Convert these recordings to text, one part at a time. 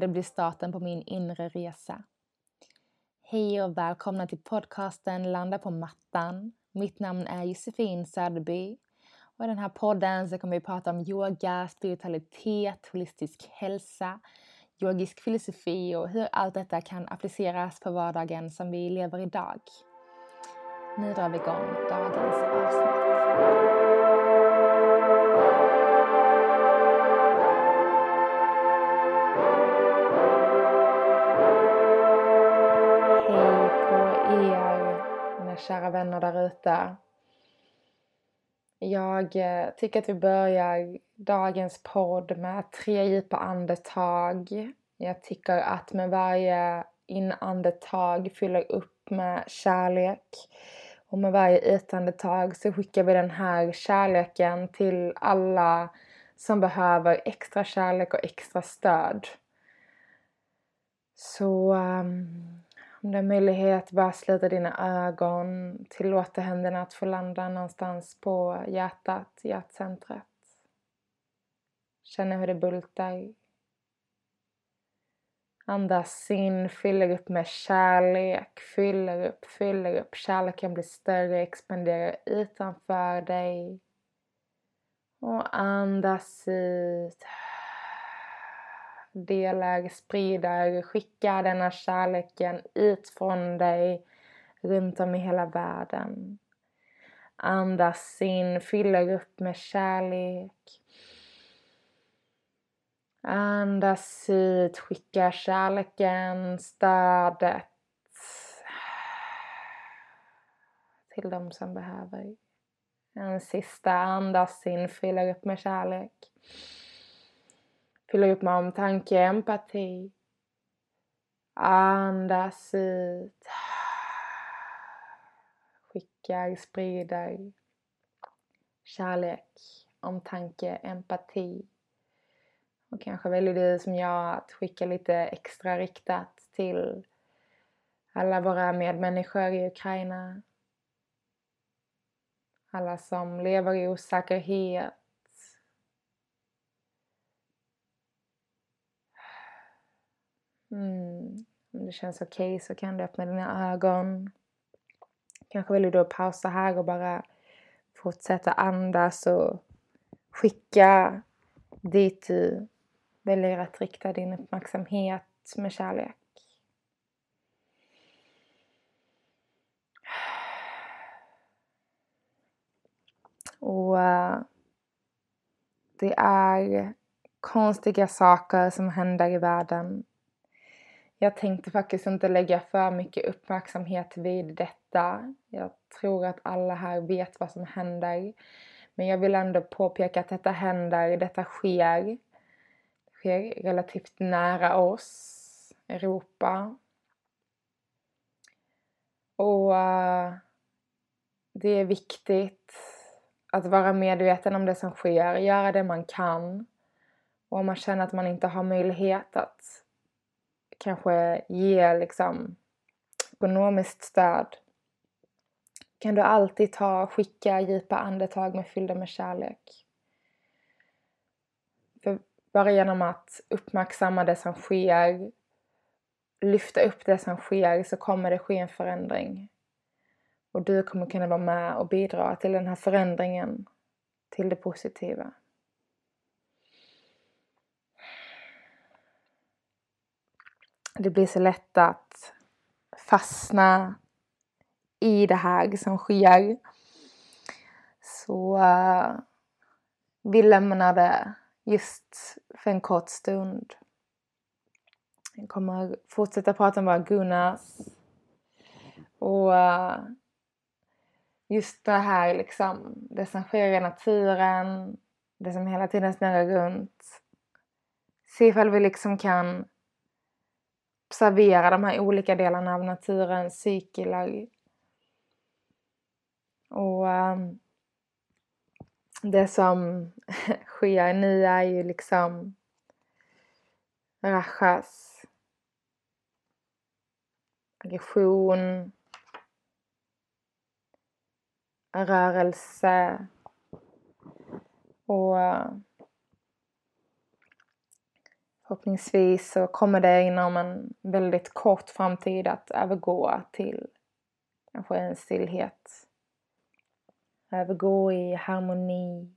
och det blir starten på min inre resa. Hej och välkomna till podcasten Landa på mattan. Mitt namn är Josefin Söderby och i den här podden så kommer vi prata om yoga, spiritualitet, holistisk hälsa, yogisk filosofi och hur allt detta kan appliceras på vardagen som vi lever idag. Nu drar vi igång dagens avsnitt. Kära vänner där ute. Jag eh, tycker att vi börjar dagens podd med tre djupa andetag. Jag tycker att med varje inandetag fyller upp med kärlek. Och med varje utandetag så skickar vi den här kärleken till alla som behöver extra kärlek och extra stöd. Så um, om du har möjlighet, bara sluta dina ögon. Tillåta händerna att få landa någonstans på hjärtat, hjärtcentret. Känna hur det bultar. Andas in, fyller upp med kärlek, fyller upp, fyller upp. Kärleken blir större, expanderar utanför dig. Och andas ut delar, sprider, skickar denna kärleken ut från dig runt om i hela världen. Andas in, fyller upp med kärlek. Andas ut, skicka kärleken, stödet till de som behöver. En sista andas in, fyller upp med kärlek. Fyller upp med omtanke, empati. Andas ut. Skickar, sprider kärlek, omtanke, empati. Och kanske väljer du som jag att skicka lite extra riktat till alla våra medmänniskor i Ukraina. Alla som lever i osäkerhet, Mm. Om det känns okej okay så kan du öppna dina ögon. Kanske vill du pausa här och bara fortsätta andas och skicka dit du väljer att rikta din uppmärksamhet med kärlek. Och eh, det är konstiga saker som händer i världen jag tänkte faktiskt inte lägga för mycket uppmärksamhet vid detta. Jag tror att alla här vet vad som händer. Men jag vill ändå påpeka att detta händer, detta sker. Det sker relativt nära oss, Europa. Och uh, det är viktigt att vara medveten om det som sker, göra det man kan. Och om man känner att man inte har möjlighet att kanske ge liksom ekonomiskt stöd kan du alltid ta skicka djupa andetag med fyllda med kärlek. För bara genom att uppmärksamma det som sker, lyfta upp det som sker så kommer det ske en förändring. Och du kommer kunna vara med och bidra till den här förändringen, till det positiva. Det blir så lätt att fastna i det här som sker. Så uh, vi lämnar det just för en kort stund. Jag kommer fortsätta prata om våra gunas. Och uh, just det här liksom, det som sker i naturen, det som hela tiden snurrar runt. Se ifall vi liksom kan observera de här olika delarna av naturen, cykler. Och um, det som sker nu är ju liksom Rachas. Aggression, rörelse. Och ehm, Förhoppningsvis så kommer det inom en väldigt kort framtid att övergå till kanske en stillhet. Övergå i harmoni,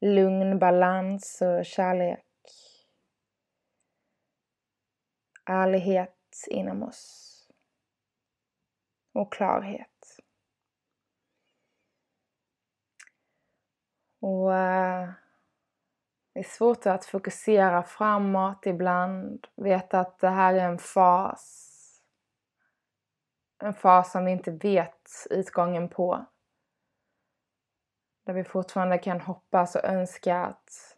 lugn, balans och kärlek. Ärlighet inom oss. Och klarhet. Och uh, det är svårt att fokusera framåt ibland, veta att det här är en fas. En fas som vi inte vet utgången på. Där vi fortfarande kan hoppas och önska att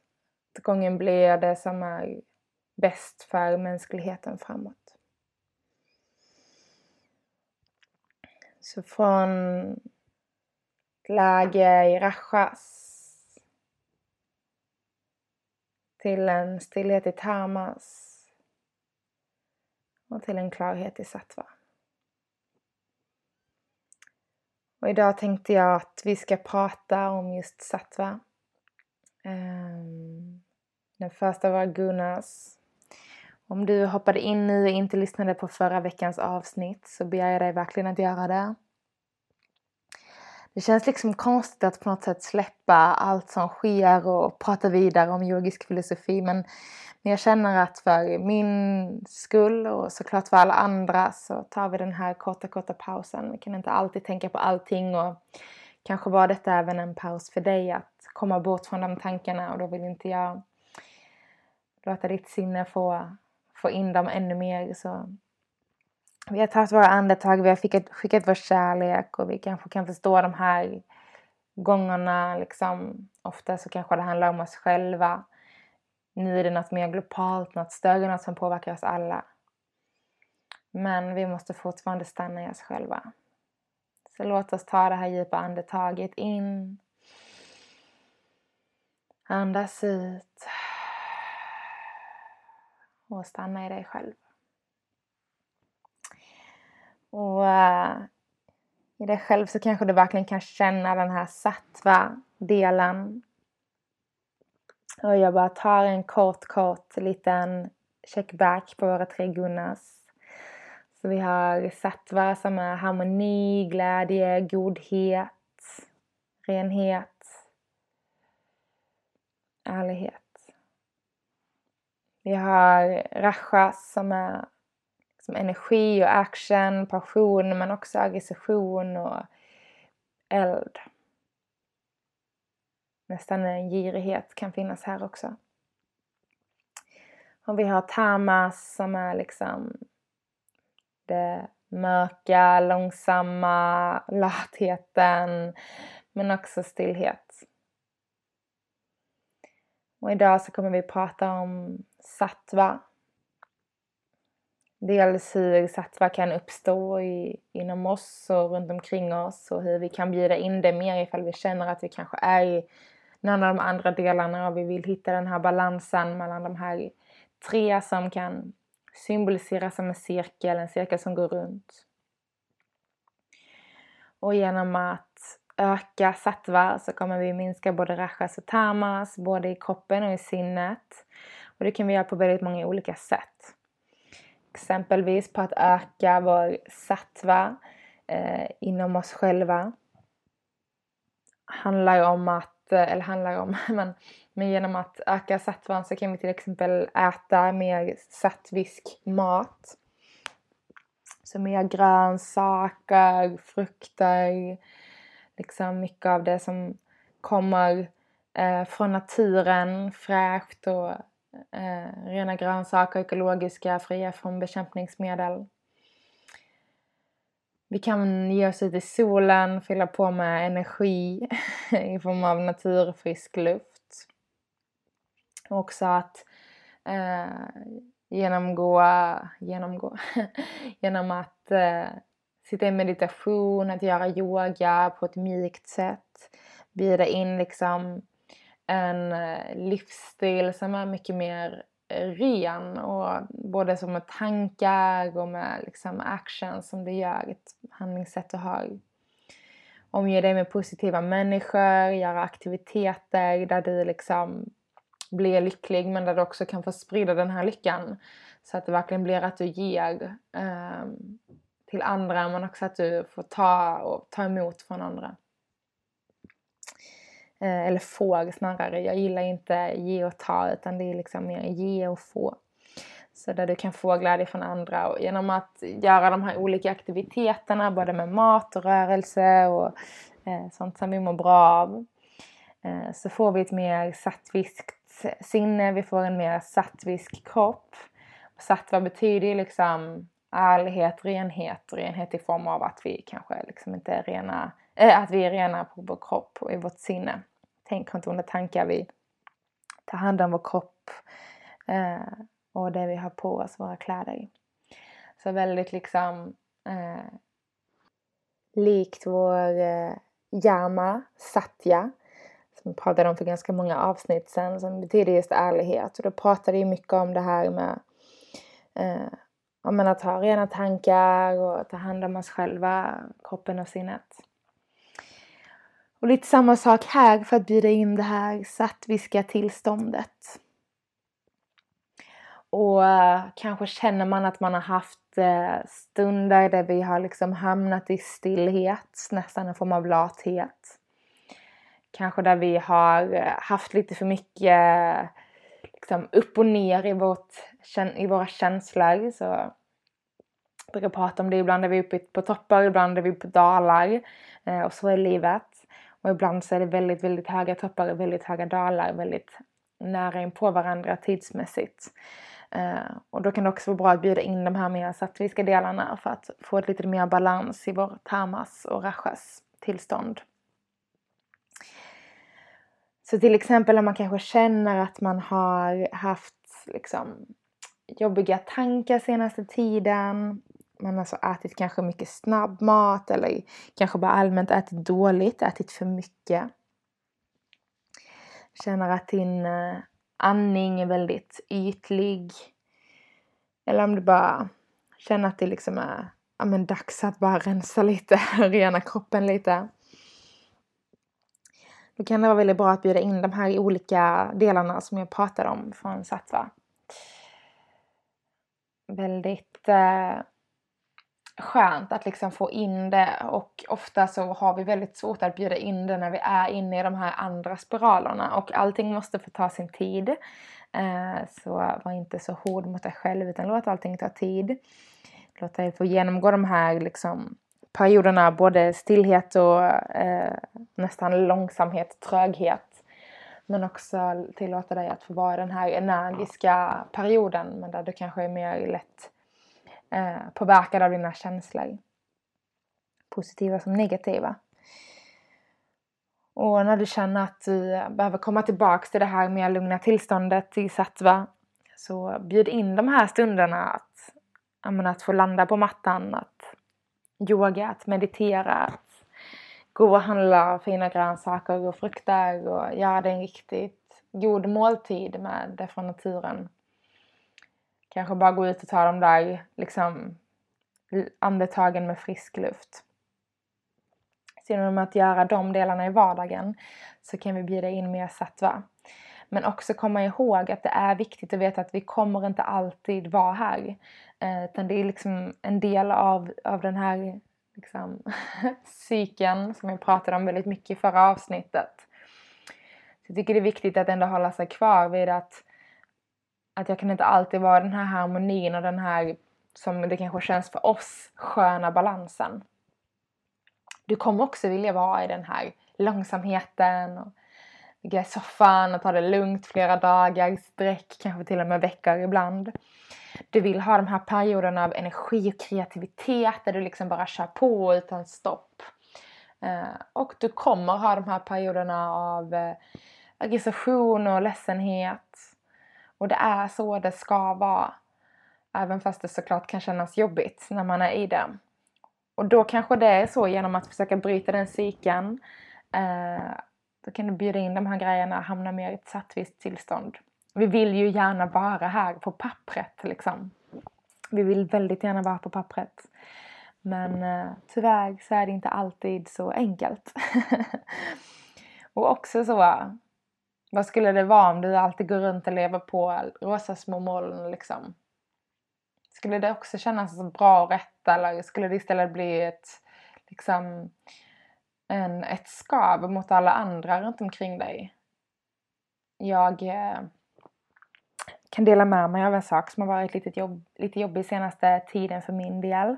utgången blir det som är bäst för mänskligheten framåt. Så från läge i Rachas till en stillhet i tamas och till en klarhet i sattva. Och idag tänkte jag att vi ska prata om just sattva. Ehm, den första var Gunas. Om du hoppade in nu och inte lyssnade på förra veckans avsnitt så ber jag dig verkligen att göra det. Det känns liksom konstigt att på något sätt släppa allt som sker och prata vidare om yogisk filosofi men, men jag känner att för min skull och såklart för alla andra så tar vi den här korta, korta pausen. Vi kan inte alltid tänka på allting och kanske var detta även en paus för dig att komma bort från de tankarna och då vill inte jag låta ditt sinne få, få in dem ännu mer. Så vi har tagit våra andetag, vi har skickat, skickat vår kärlek och vi kanske kan förstå de här gångerna. Liksom, ofta så kanske det handlar om oss själva. Nu är det något mer globalt, något större, något som påverkar oss alla. Men vi måste fortfarande stanna i oss själva. Så låt oss ta det här djupa andetaget in. Andas ut. Och stanna i dig själv. Och uh, i dig själv så kanske du verkligen kan känna den här sattva-delen. Och jag bara tar en kort, kort liten checkback på våra tre gunnas. Så vi har sattva som är harmoni, glädje, godhet, renhet, ärlighet. Vi har rachas som är som energi och action, passion men också aggression och eld. Nästan en girighet kan finnas här också. Och vi har tamas som är liksom det mörka, långsamma, latheten men också stillhet. Och idag så kommer vi prata om sattva Dels hur sattva kan uppstå i, inom oss och runt omkring oss och hur vi kan bjuda in det mer ifall vi känner att vi kanske är i någon av de andra delarna och vi vill hitta den här balansen mellan de här tre som kan symbolisera som en cirkel, en cirkel som går runt. Och genom att öka sattva så kommer vi minska både rachas och tamas, både i kroppen och i sinnet. Och det kan vi göra på väldigt många olika sätt exempelvis på att öka vår sattva eh, inom oss själva. Handlar om att, eh, eller handlar om, men, men genom att öka sattvan så kan vi till exempel äta mer sattvisk mat. Så mer grönsaker, frukter, liksom mycket av det som kommer eh, från naturen, fräscht och eh, rena grönsaker, ekologiska, fria från bekämpningsmedel. Vi kan ge oss ut i solen, fylla på med energi i form av naturfrisk luft. Och också att eh, genomgå, genomgå genom att eh, sitta i meditation, att göra yoga på ett mjukt sätt. Bjuda in liksom en eh, livsstil som är mycket mer eh, ren och både som med tankar och med liksom action som du gör, ett handlingssätt du har. Omge dig med positiva människor, göra aktiviteter där du liksom blir lycklig men där du också kan få sprida den här lyckan. Så att det verkligen blir att du ger eh, till andra men också att du får ta och ta emot från andra. Eh, eller får snarare. Jag gillar inte ge och ta utan det är liksom mer ge och få. Så där du kan få glädje från andra och genom att göra de här olika aktiviteterna både med mat och rörelse och eh, sånt som vi mår bra av eh, så får vi ett mer sattviskt sinne, vi får en mer sattvisk kropp. Sattva betyder ju liksom ärlighet, renhet och renhet i form av att vi kanske liksom inte är rena, äh, att vi är rena på vår kropp och i vårt sinne. Tänk inte onda tankar, vi tar hand om vår kropp eh, och det vi har på oss, våra kläder. Så väldigt liksom eh, likt vår eh, yama, satya, som vi pratade om för ganska många avsnitt sen, som betyder just ärlighet. Och då pratade vi mycket om det här med eh, att ha rena tankar och ta hand om oss själva, kroppen och sinnet. Och lite samma sak här för att bjuda in det här sattviska tillståndet. Och eh, kanske känner man att man har haft eh, stunder där vi har liksom hamnat i stillhet, nästan en form av lathet. Kanske där vi har eh, haft lite för mycket liksom, upp och ner i, vårt, i våra känslor. Så jag brukar prata om det, ibland är vi uppe på toppar, ibland är vi på dalar. och så är livet. Och ibland så är det väldigt, väldigt höga toppar och väldigt höga dalar, väldigt nära in på varandra tidsmässigt. Uh, och då kan det också vara bra att bjuda in de här mer sattviska delarna för att få ett lite mer balans i vår tamas och rachas tillstånd. Så till exempel om man kanske känner att man har haft liksom jobbiga tankar senaste tiden. Man alltså ätit kanske mycket snabbmat eller kanske bara allmänt ätit dåligt, ätit för mycket. Känner att din eh, andning är väldigt ytlig. Eller om du bara känner att det liksom är ja, men dags att bara rensa lite, rena kroppen lite. Då kan det vara väldigt bra att bjuda in de här olika delarna som jag pratade om från Satva. Väldigt eh, skönt att liksom få in det och ofta så har vi väldigt svårt att bjuda in det när vi är inne i de här andra spiralerna och allting måste få ta sin tid. Eh, så var inte så hård mot dig själv utan låt allting ta tid. Låt dig få genomgå de här liksom perioderna, både stillhet och eh, nästan långsamhet, tröghet. Men också tillåta dig att få vara den här energiska perioden men där du kanske är mer lätt eh, påverkad av dina känslor. Positiva som negativa. Och när du känner att du behöver komma tillbaks till det här mer lugna tillståndet i sattva så bjud in de här stunderna att, menar, att få landa på mattan, att yoga, att meditera, att gå och handla fina grönsaker och frukter och göra det en riktigt god måltid med det från naturen. Kanske bara gå ut och ta de där liksom andetagen med frisk luft. Så genom att göra de delarna i vardagen så kan vi bjuda in mer sattva. Men också komma ihåg att det är viktigt att veta att vi kommer inte alltid vara här. Eh, utan det är liksom en del av, av den här liksom, cykeln som jag pratade om väldigt mycket i förra avsnittet. Så jag tycker det är viktigt att ändå hålla sig kvar vid att, att jag kan inte alltid vara den här harmonin och den här, som det kanske känns för oss, sköna balansen. Du kommer också vilja vara i den här långsamheten och ligga i soffan och ta det lugnt flera dagar sträck, kanske till och med veckor ibland. Du vill ha de här perioderna av energi och kreativitet där du liksom bara kör på utan stopp. Eh, och du kommer ha de här perioderna av eh, aggression och ledsenhet. Och det är så det ska vara. Även fast det såklart kan kännas jobbigt när man är i det. Och då kanske det är så genom att försöka bryta den cykeln. Eh, då kan du bjuda in de här grejerna och hamna mer i ett sattvisst tillstånd. Vi vill ju gärna vara här på pappret liksom. Vi vill väldigt gärna vara på pappret. Men eh, tyvärr så är det inte alltid så enkelt. och också så, vad skulle det vara om du alltid går runt och lever på rosa små moln liksom? Skulle det också kännas bra och rätt eller skulle det istället bli ett, liksom, en, ett skav mot alla andra runt omkring dig? Jag eh, kan dela med mig av en sak som har varit lite, jobb, lite jobbig senaste tiden för min del.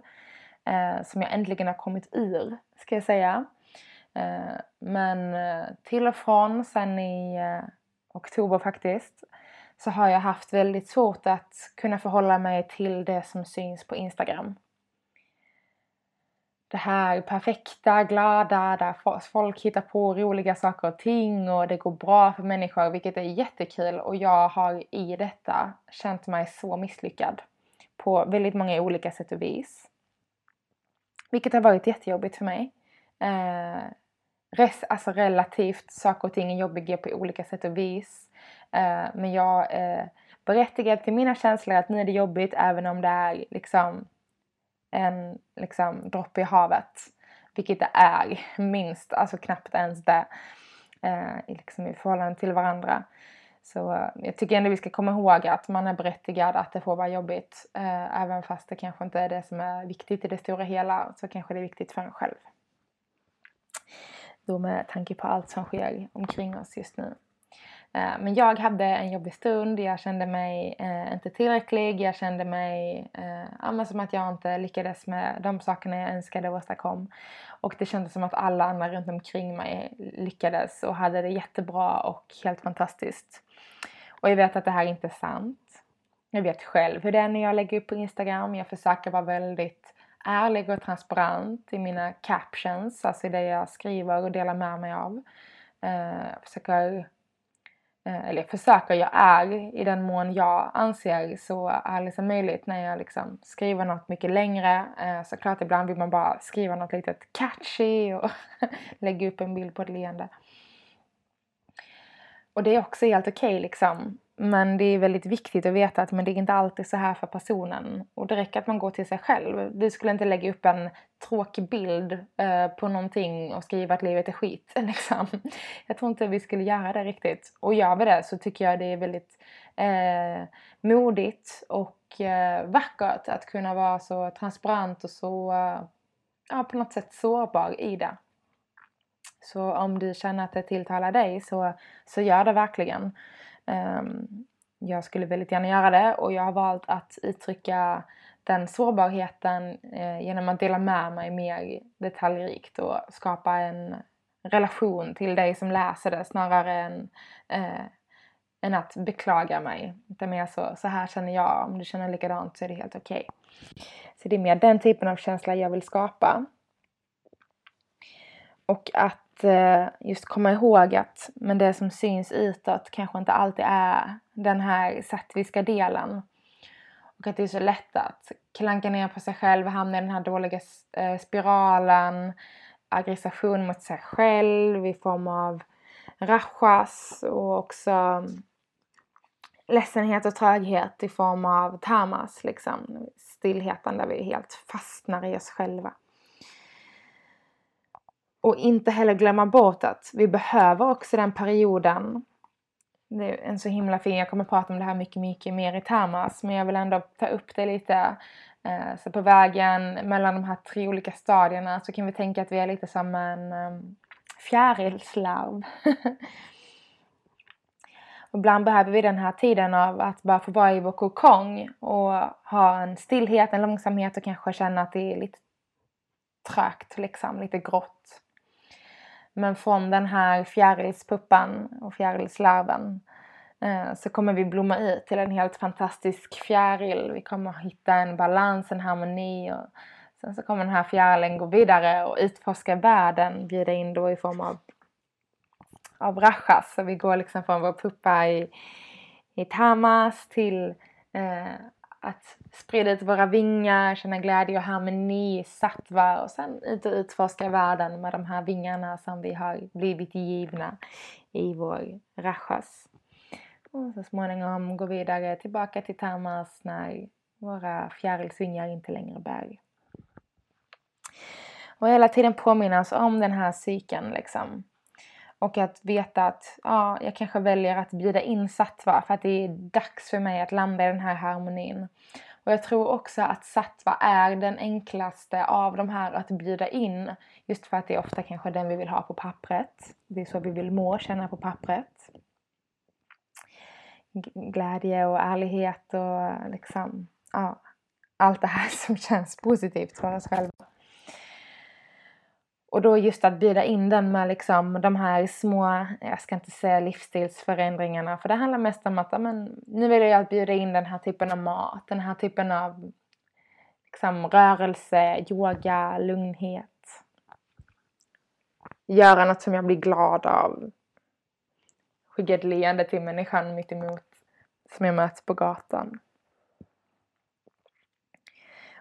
Eh, som jag äntligen har kommit ur, ska jag säga. Eh, men eh, till och från sen i eh, oktober faktiskt så har jag haft väldigt svårt att kunna förhålla mig till det som syns på Instagram. Det här perfekta, glada, där folk hittar på roliga saker och ting och det går bra för människor, vilket är jättekul. Och jag har i detta känt mig så misslyckad på väldigt många olika sätt och vis. Vilket har varit jättejobbigt för mig. Res, alltså relativt, saker och ting är jobbiga på olika sätt och vis. Eh, men jag är berättigad till mina känslor att nu är det jobbigt även om det är liksom en liksom, droppe i havet. Vilket det är, minst, alltså knappt ens det. Eh, liksom i förhållande till varandra. Så eh, jag tycker ändå vi ska komma ihåg att man är berättigad att det får vara jobbigt. Eh, även fast det kanske inte är det som är viktigt i det stora hela så kanske det är viktigt för en själv. Då med tanke på allt som sker omkring oss just nu. Eh, men jag hade en jobbig stund, jag kände mig eh, inte tillräcklig, jag kände mig eh, som att jag inte lyckades med de sakerna jag önskade åstadkom. Och det kändes som att alla andra runt omkring mig lyckades och hade det jättebra och helt fantastiskt. Och jag vet att det här inte är sant. Jag vet själv hur det är när jag lägger upp på Instagram. Jag försöker vara väldigt ärlig och transparent i mina captions, alltså i det jag skriver och delar med mig av. Jag försöker eh, eller jag försöker, jag är i den mån jag anser så ärlig som möjligt när jag liksom skriver något mycket längre. Eh, såklart ibland vill man bara skriva något litet catchy och lägga upp en bild på ett leende. Och det är också helt okej okay, liksom. Men det är väldigt viktigt att veta att men det är inte alltid så här för personen. Och det räcker att man går till sig själv. Du skulle inte lägga upp en tråkig bild eh, på någonting och skriva att livet är skit. Liksom. Jag tror inte vi skulle göra det riktigt. Och gör vi det så tycker jag det är väldigt eh, modigt och eh, vackert att kunna vara så transparent och så eh, ja, på något sätt sårbar i det. Så om du känner att det tilltalar dig så, så gör det verkligen. Ehm, jag skulle väldigt gärna göra det och jag har valt att uttrycka den sårbarheten eh, genom att dela med mig mer detaljrikt och skapa en relation till dig som läser det snarare än, eh, än att beklaga mig. Utan mer så, så här känner jag, om du känner likadant så är det helt okej. Okay. Så det är mer den typen av känsla jag vill skapa. Och att att eh, just komma ihåg att men det som syns utåt kanske inte alltid är den här satviska delen. Och att det är så lätt att klanka ner på sig själv, hamna i den här dåliga eh, spiralen, aggression mot sig själv i form av rachas och också ledsenhet och tröghet i form av tamas, liksom stillheten där vi helt fastnar i oss själva. Och inte heller glömma bort att vi behöver också den perioden. Det är en så himla fin, jag kommer prata om det här mycket, mycket mer i Tamas, men jag vill ändå ta upp det lite. Eh, så på vägen mellan de här tre olika stadierna så kan vi tänka att vi är lite som en ehm, fjärilslarv. ibland behöver vi den här tiden av att bara få vara i vår kokong och ha en stillhet, en långsamhet och kanske känna att det är lite trögt liksom, lite grått. Men från den här fjärilspuppan och fjärilslarven eh, så kommer vi blomma ut till en helt fantastisk fjäril. Vi kommer hitta en balans, en harmoni och sen så kommer den här fjärilen gå vidare och utforska världen, bjuda in då i form av, av rachas. Så vi går liksom från vår puppa i, i tamas till eh, att sprida ut våra vingar, känna glädje och harmoni, sattva och sen ut och utforska världen med de här vingarna som vi har blivit givna i vår rachas. Och så småningom gå vidare tillbaka till tamas när våra fjärilsvingar inte längre bär. Och hela tiden påminnas om den här cykeln liksom. Och att veta att ja, jag kanske väljer att bjuda in sattva för att det är dags för mig att landa i den här harmonin. Och jag tror också att sattva är den enklaste av de här att bjuda in. Just för att det är ofta kanske den vi vill ha på pappret. Det är så vi vill må, känna på pappret. Glädje och ärlighet och liksom, ja, allt det här som känns positivt för oss själva. Och då just att bjuda in den med liksom de här små, jag ska inte säga livsstilsförändringarna för det handlar mest om att amen, nu vill jag bjuda in den här typen av mat, den här typen av liksom, rörelse, yoga, lugnhet. Göra något som jag blir glad av. Skicka ett leende till människan mitt emot som jag möts på gatan.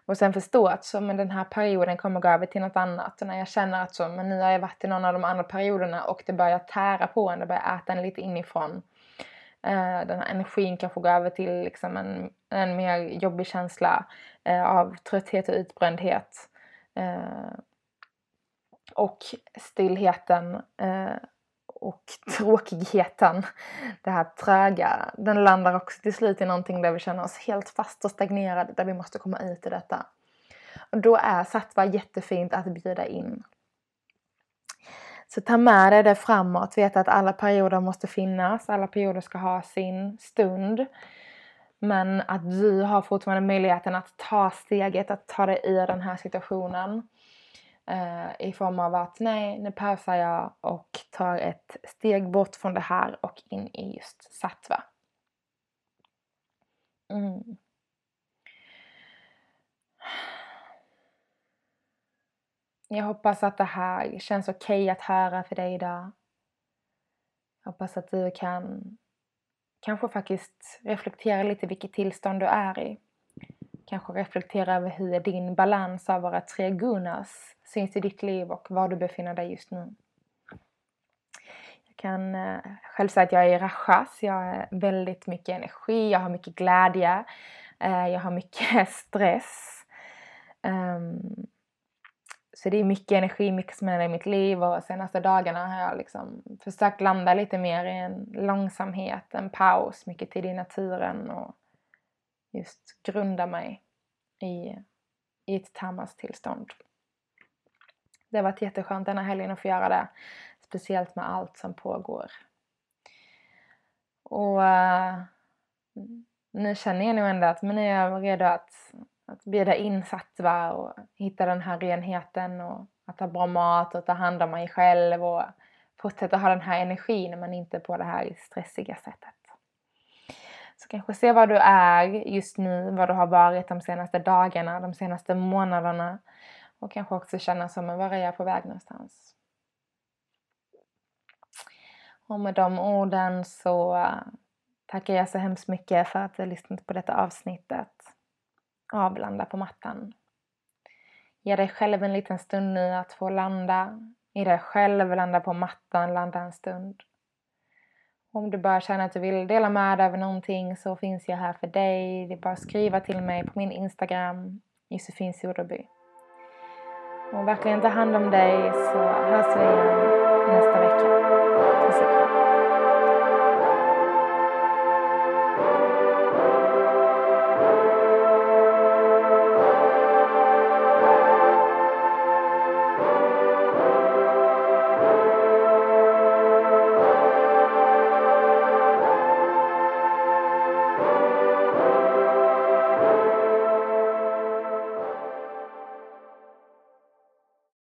Och sen förstå att så, men den här perioden kommer gå över till något annat. Och när jag känner att så, men nu har jag varit i någon av de andra perioderna och det börjar tära på en, det börjar äta en lite inifrån. Eh, den här energin kanske går över till liksom en, en mer jobbig känsla eh, av trötthet och utbrändhet. Eh, och stillheten eh, och tråkigheten, det här tröga, den landar också till slut i någonting där vi känner oss helt fast och stagnerade, där vi måste komma ut i detta. Och då är sattva jättefint att bjuda in. Så ta med dig det framåt, veta att alla perioder måste finnas, alla perioder ska ha sin stund. Men att du har fortfarande möjligheten att ta steget, att ta dig ur den här situationen eh, i form av att nej, nu pausar jag och tar ett steg bort från det här och in i just sattva. Mm. Jag hoppas att det här känns okej okay att höra för dig idag. Jag hoppas att du kan kanske faktiskt reflektera lite vilket tillstånd du är i. Kanske reflektera över hur din balans av våra tre gunas syns i ditt liv och var du befinner dig just nu. Jag kan eh, själv säga att jag är i rajas. Jag har väldigt mycket energi, jag har mycket glädje, eh, jag har mycket stress. Ehm, så det är mycket energi, mycket som händer i mitt liv och senaste dagarna har jag liksom försökt landa lite mer i en långsamhet, en paus, mycket tid i naturen och just grunda mig i, i ett tamas-tillstånd. Det har varit jätteskönt denna helgen att få göra det. Speciellt med allt som pågår. Och uh, nu känner jag nog ändå att men nu är jag redo att, att bjuda in sattva och hitta den här renheten och att ha bra mat och ta hand om mig själv och fortsätta ha den här energin men inte på det här stressiga sättet. Så kanske se var du är just nu, var du har varit de senaste dagarna, de senaste månaderna och kanske också känna som, var är jag på väg någonstans? Och med de orden så eh, tackar jag så hemskt mycket för att du har lyssnat på detta avsnittet. Avlanda på mattan. Ge dig själv en liten stund nu att få landa i dig själv, landa på mattan, landa en stund. Om du bara känner att du vill dela med dig av någonting så finns jag här för dig. Det är bara att skriva till mig på min Instagram, Josefin Soderby. Och verkligen ta hand om dig så hörs vi igen nästa vecka.